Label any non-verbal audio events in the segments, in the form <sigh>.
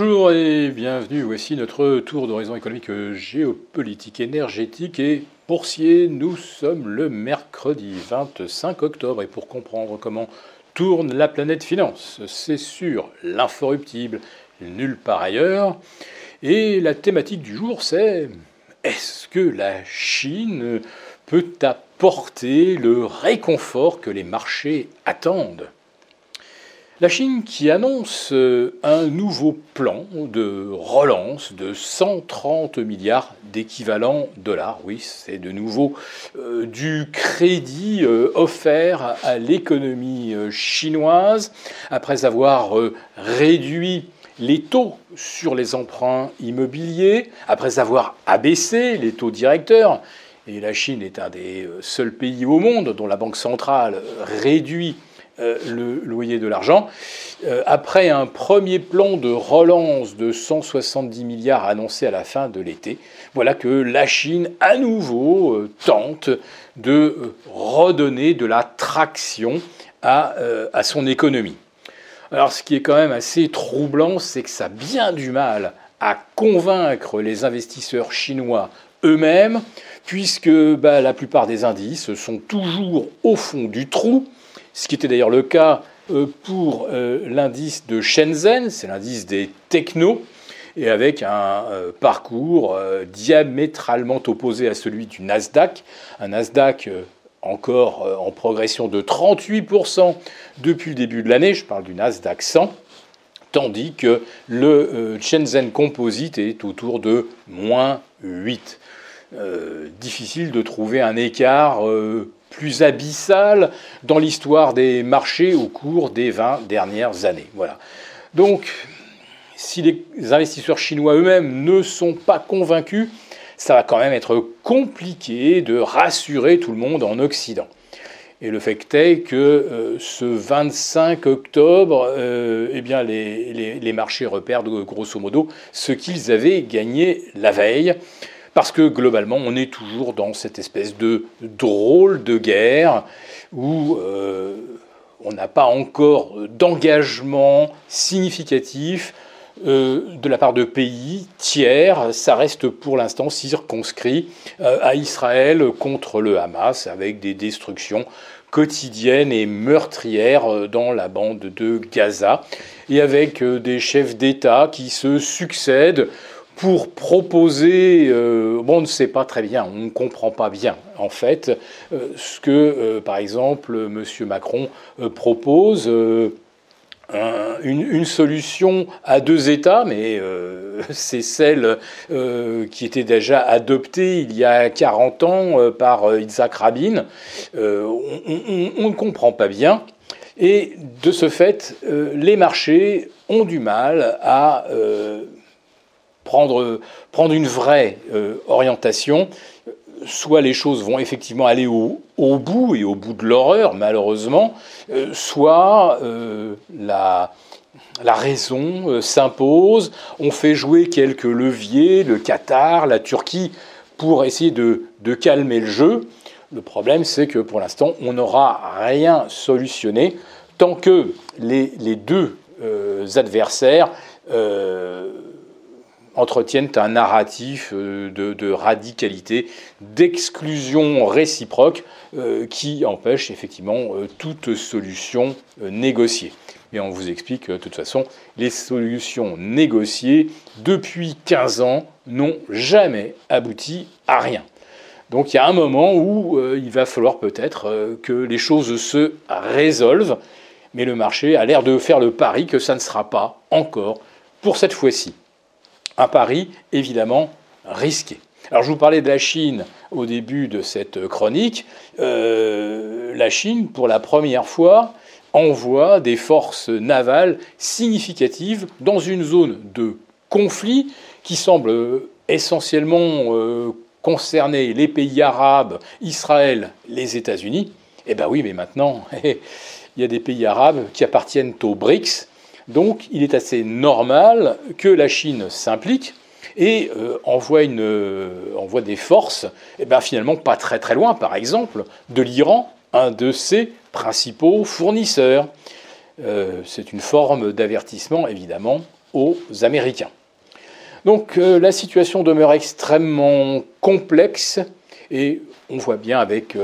Bonjour et bienvenue. Voici notre tour d'horizon économique, géopolitique, énergétique et boursier. Nous sommes le mercredi 25 octobre et pour comprendre comment tourne la planète finance, c'est sur l'inforruptible, nulle part ailleurs. Et la thématique du jour, c'est est-ce que la Chine peut apporter le réconfort que les marchés attendent? La Chine qui annonce euh, un nouveau plan de relance de 130 milliards d'équivalents dollars. Oui, c'est de nouveau euh, du crédit euh, offert à l'économie chinoise après avoir réduit les taux sur les emprunts immobiliers, après avoir abaissé les taux directeurs. Et la Chine est un des seuls pays au monde dont la Banque centrale réduit le loyer de l'argent. Euh, après un premier plan de relance de 170 milliards annoncé à la fin de l'été, voilà que la Chine à nouveau euh, tente de redonner de la traction à, à son économie. Alors ce qui est quand même assez troublant, c'est que ça a bien du mal à convaincre les investisseurs chinois eux-mêmes, puisque bah, la plupart des indices sont toujours au fond du trou ce qui était d'ailleurs le cas euh, pour euh, l'indice de Shenzhen, c'est l'indice des technos, et avec un euh, parcours diamétralement opposé à celui du Nasdaq, un Nasdaq encore en progression de 38% depuis le début de l'année, je parle du Nasdaq 100, tandis que le Shenzhen Composite est autour de moins 8. difficile de trouver un écart plus abyssale dans l'histoire des marchés au cours des 20 dernières années. Voilà. Donc, si les investisseurs chinois eux-mêmes ne sont pas convaincus, ça va quand même être compliqué de rassurer tout le monde en Occident. Et le fait est que euh, ce 25 octobre, euh, eh bien, les, les, marchés repèrent grosso modo ce qu'ils avaient gagné la veille. Parce que globalement, on est toujours dans cette espèce de drôle de guerre où euh, on n'a pas encore d'engagement significatif euh, de la part de pays tiers. Ça reste pour l'instant circonscrit euh, à Israël contre le Hamas avec des destructions quotidiennes et meurtrières dans la bande de Gaza et avec des chefs d'État qui se succèdent pour proposer, euh, bon, on ne sait pas très bien, on ne comprend pas bien en fait euh, ce que, euh, par exemple, M. Macron propose. une, solution à deux États, mais <laughs> c'est celle qui était déjà adoptée il y a 40 ans par Isaac Rabin. On, on, ne comprend pas bien. Et de ce fait, les marchés ont du mal à prendre, prendre une vraie euh, orientation. Soit les choses vont effectivement aller au, bout et au bout de l'horreur, malheureusement, euh, soit euh, la, la raison s'impose, on fait jouer quelques leviers, le Qatar, la Turquie, pour essayer de, de calmer le jeu. Le problème, c'est que pour l'instant, on n'aura rien solutionné tant que les, les deux adversaires entretiennent un narratif euh, de, radicalité, d'exclusion réciproque euh, qui empêche effectivement euh, toute solution négociée. Et on vous explique de toute façon, les solutions négociées depuis 15 ans n'ont jamais abouti à rien. Donc il y a un moment où il va falloir peut-être que les choses se résolvent, mais le marché a l'air de faire le pari que ça ne sera pas encore pour cette fois-ci un pari évidemment risqué. Alors je vous parlais de la Chine au début de cette chronique. Euh, la Chine, pour la première fois, envoie des forces navales significatives dans une zone de conflit qui semble essentiellement euh, concerner les pays arabes, Israël, les États-Unis. Eh bien oui, mais maintenant, <laughs> il y a des pays arabes qui appartiennent aux BRICS, donc il est assez normal que la Chine s'implique et euh, euh, envoie, des forces, et eh bien finalement pas très très loin, par exemple, de l'Iran, un de ses principaux fournisseurs. Euh, c'est une forme d'avertissement, évidemment, aux Américains. Donc la situation demeure extrêmement complexe et on voit bien avec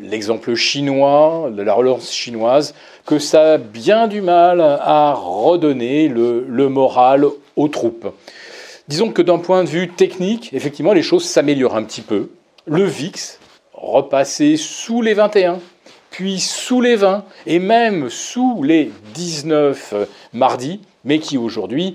l'exemple chinois, de la relance chinoise, que ça a bien du mal à redonner le, moral aux troupes. Disons que d'un point de vue technique, effectivement, les choses s'améliorent un petit peu. Le VIX, repassé sous les 21, puis sous les 20, et même sous les 19 mardi, mais qui aujourd'hui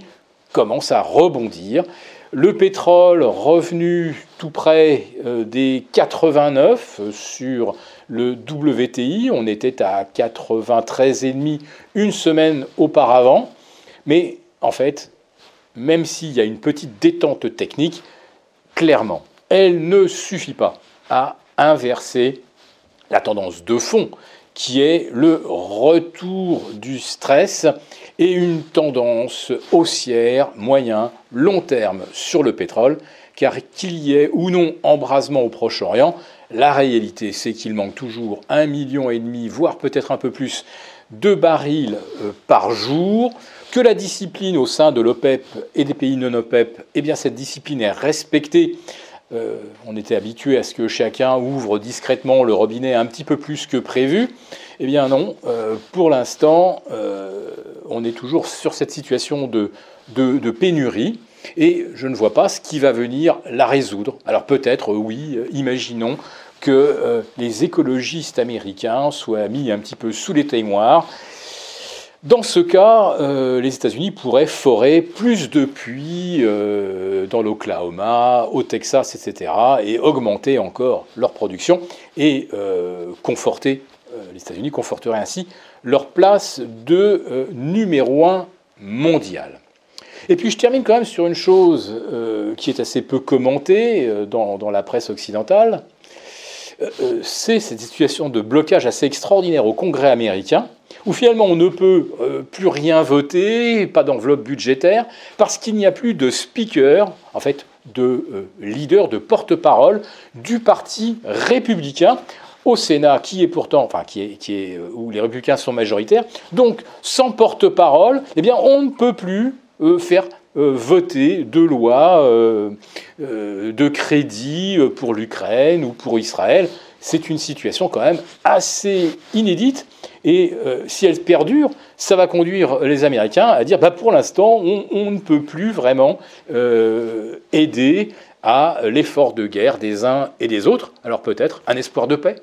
commence à rebondir. Le pétrole revenu tout près euh, des 89 sur le WTI, on était à 93,5 une semaine auparavant, mais en fait, même s'il y a une petite détente technique, clairement, elle ne suffit pas à inverser la tendance de fond qui est le retour du stress et une tendance haussière moyen long terme sur le pétrole, car qu'il y ait ou non embrasement au Proche-Orient, la réalité c'est qu'il manque toujours un million et demi, voire peut-être un peu plus, de barils euh, par jour, que la discipline au sein de l'OPEP et des pays non OPEP, eh bien cette discipline est respectée euh, on était habitué à ce que chacun ouvre discrètement le robinet un petit peu plus que prévu. Eh bien non, euh, pour l'instant, on est toujours sur cette situation de, pénurie et je ne vois pas ce qui va venir la résoudre. Alors peut-être, oui, imaginons que les écologistes américains soient mis un petit peu sous les tailloirs dans ce cas, euh, les États-Unis pourraient forer plus de puits euh, dans l'Oklahoma, au Texas, etc., et augmenter encore leur production et euh, conforter, les États-Unis conforteraient ainsi leur place de numéro un mondial. Et puis je termine quand même sur une chose qui est assez peu commentée dans la presse occidentale, c'est cette situation de blocage assez extraordinaire au Congrès américain où finalement on ne peut euh, plus rien voter, pas d'enveloppe budgétaire, parce qu'il n'y a plus de speaker, en fait, de euh, leader, de porte-parole du Parti républicain au Sénat, qui est pourtant, enfin, qui est, qui est, euh, où les républicains sont majoritaires. Donc, sans porte-parole, eh bien, on ne peut plus faire voter de lois de crédit pour l'Ukraine ou pour Israël. C'est une situation quand même assez inédite et euh, si elle perdure, ça va conduire les Américains à dire bah, pour l'instant, on, ne peut plus vraiment euh, aider à l'effort de guerre des uns et des autres. Alors peut-être un espoir de paix